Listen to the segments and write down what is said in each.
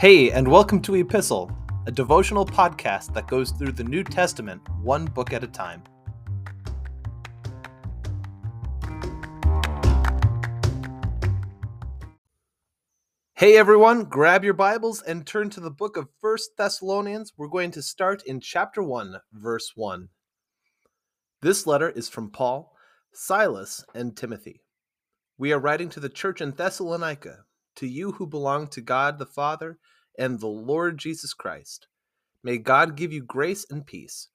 Hey, and welcome to Epistle, a devotional podcast that goes through the New Testament one book at a time. Hey everyone, grab your Bibles and turn to the book of First Thessalonians. We're going to start in chapter 1, verse 1. This letter is from Paul, Silas, and Timothy. We are writing to the church in Thessalonica, to you who belong to God the Father and the Lord Jesus Christ. May God give you grace and peace.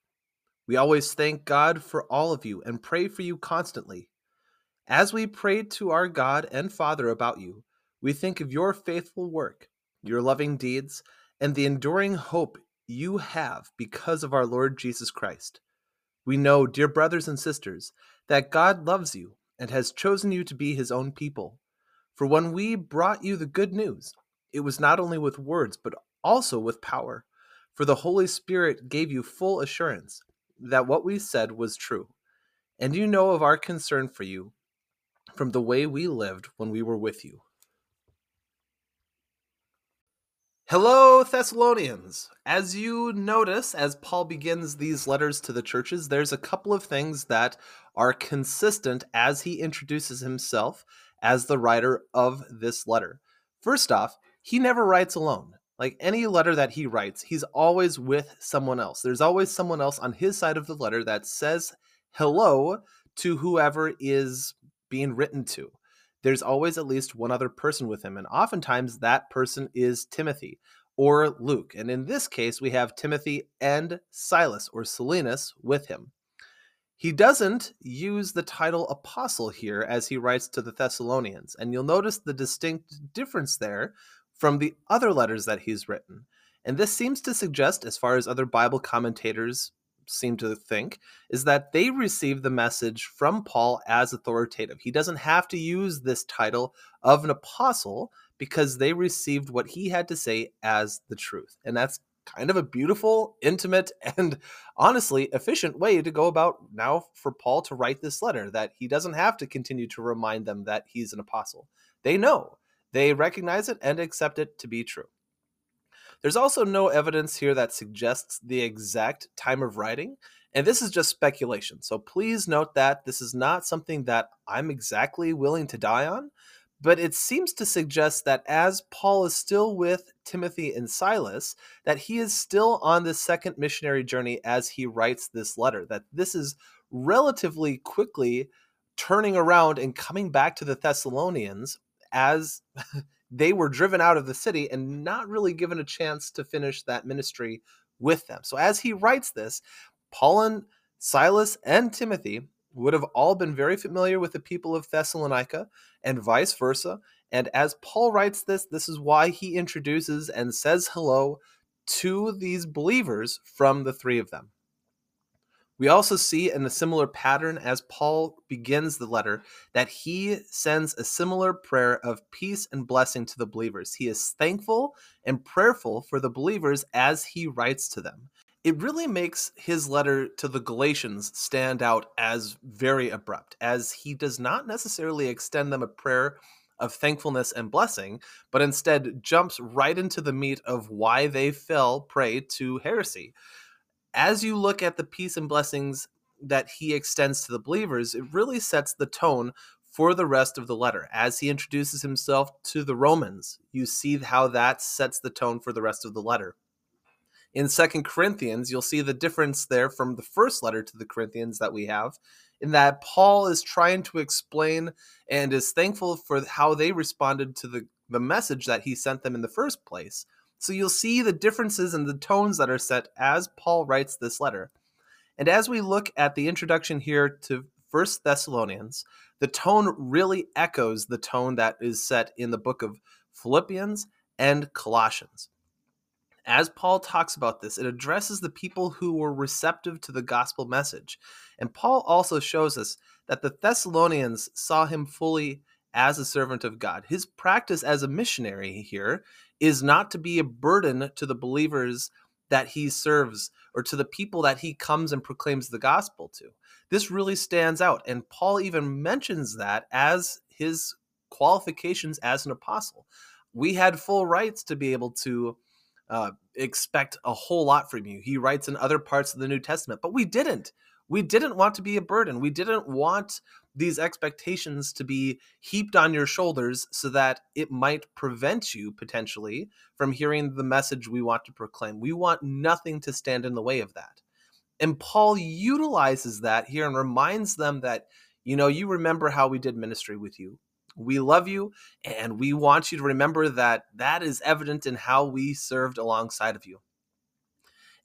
We always thank God for all of you and pray for you constantly. As we pray to our God and Father about you, we think of your faithful work, your loving deeds, and the enduring hope you have because of our Lord Jesus Christ. We know, dear brothers and sisters, that God loves you and has chosen you to be his own people. For when we brought you the good news, it was not only with words, but also with power. For the Holy Spirit gave you full assurance that what we said was true. And you know of our concern for you from the way we lived when we were with you. Hello, Thessalonians. As you notice, as Paul begins these letters to the churches, there's a couple of things that are consistent as he introduces himself as the writer of this letter. First off, he never writes alone. Like any letter that he writes, he's always with someone else. There's always someone else on his side of the letter that says hello to whoever is being written to. There's always at least one other person with him, and oftentimes that person is Timothy or Luke. And in this case, we have Timothy and Silas or Silvanus with him. He doesn't use the title apostle here as he writes to the Thessalonians, and you'll notice the distinct difference there from the other letters that he's written. And this seems to suggest, as far as other Bible commentators seem to think, is that they received the message from Paul as authoritative. He doesn't have to use this title of an apostle because they received what he had to say as the truth. And that's kind of a beautiful, intimate, and honestly efficient way to go about now for Paul to write this letter that he doesn't have to continue to remind them that he's an apostle. They know they recognize it and accept it to be true. There's also no evidence here that suggests the exact time of writing, and this is just speculation. So please note that this is not something that I'm exactly willing to die on, but it seems to suggest that as Paul is still with Timothy and Silas, that he is still on this second missionary journey as he writes this letter, that this is relatively quickly turning around and coming back to the Thessalonians as they were driven out of the city and not really given a chance to finish that ministry with them. So as he writes this, Paul and Silas and Timothy would have all been very familiar with the people of Thessalonica and vice versa. And as Paul writes this, this is why he introduces and says hello to these believers from the three of them. We also see in a similar pattern as Paul begins the letter that he sends a similar prayer of peace and blessing to the believers. He is thankful and prayerful for the believers as he writes to them. It really makes his letter to the Galatians stand out as very abrupt, as he does not necessarily extend them a prayer of thankfulness and blessing, but instead jumps right into the meat of why they fell prey to heresy as you look at the peace and blessings that he extends to the believers, it really sets the tone for the rest of the letter. As he introduces himself to the Romans, you see how that sets the tone for the rest of the letter. In Second Corinthians, you'll see the difference there from the first letter to the Corinthians that we have, in that Paul is trying to explain and is thankful for how they responded to the, the message that he sent them in the first place. So you'll see the differences in the tones that are set as Paul writes this letter. And as we look at the introduction here to First Thessalonians, the tone really echoes the tone that is set in the book of Philippians and Colossians. As Paul talks about this, it addresses the people who were receptive to the gospel message. And Paul also shows us that the Thessalonians saw him fully as a servant of God. His practice as a missionary here is not to be a burden to the believers that he serves or to the people that he comes and proclaims the gospel to. This really stands out. And Paul even mentions that as his qualifications as an apostle. we had full rights to be able to uh, expect a whole lot from you. He writes in other parts of the New Testament, but we didn't. We didn't want to be a burden. We didn't want these expectations to be heaped on your shoulders so that it might prevent you potentially from hearing the message we want to proclaim. We want nothing to stand in the way of that. And Paul utilizes that here and reminds them that, you know, you remember how we did ministry with you. We love you, and we want you to remember that that is evident in how we served alongside of you.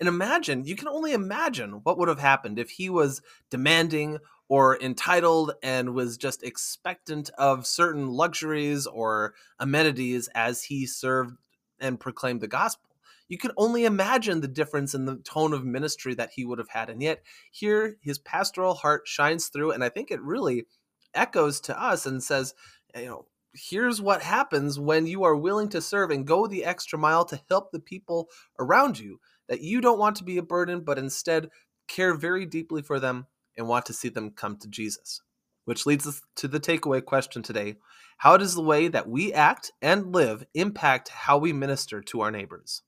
And imagine, you can only imagine what would have happened if he was demanding or entitled and was just expectant of certain luxuries or amenities as he served and proclaimed the gospel. You can only imagine the difference in the tone of ministry that he would have had. And yet, here his pastoral heart shines through, and I think it really echoes to us and says, you know, here's what happens when you are willing to serve and go the extra mile to help the people around you that you don't want to be a burden, but instead care very deeply for them and want to see them come to Jesus. Which leads us to the takeaway question today How does the way that we act and live impact how we minister to our neighbors?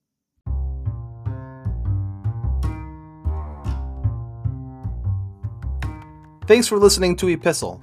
Thanks for listening to Epistle.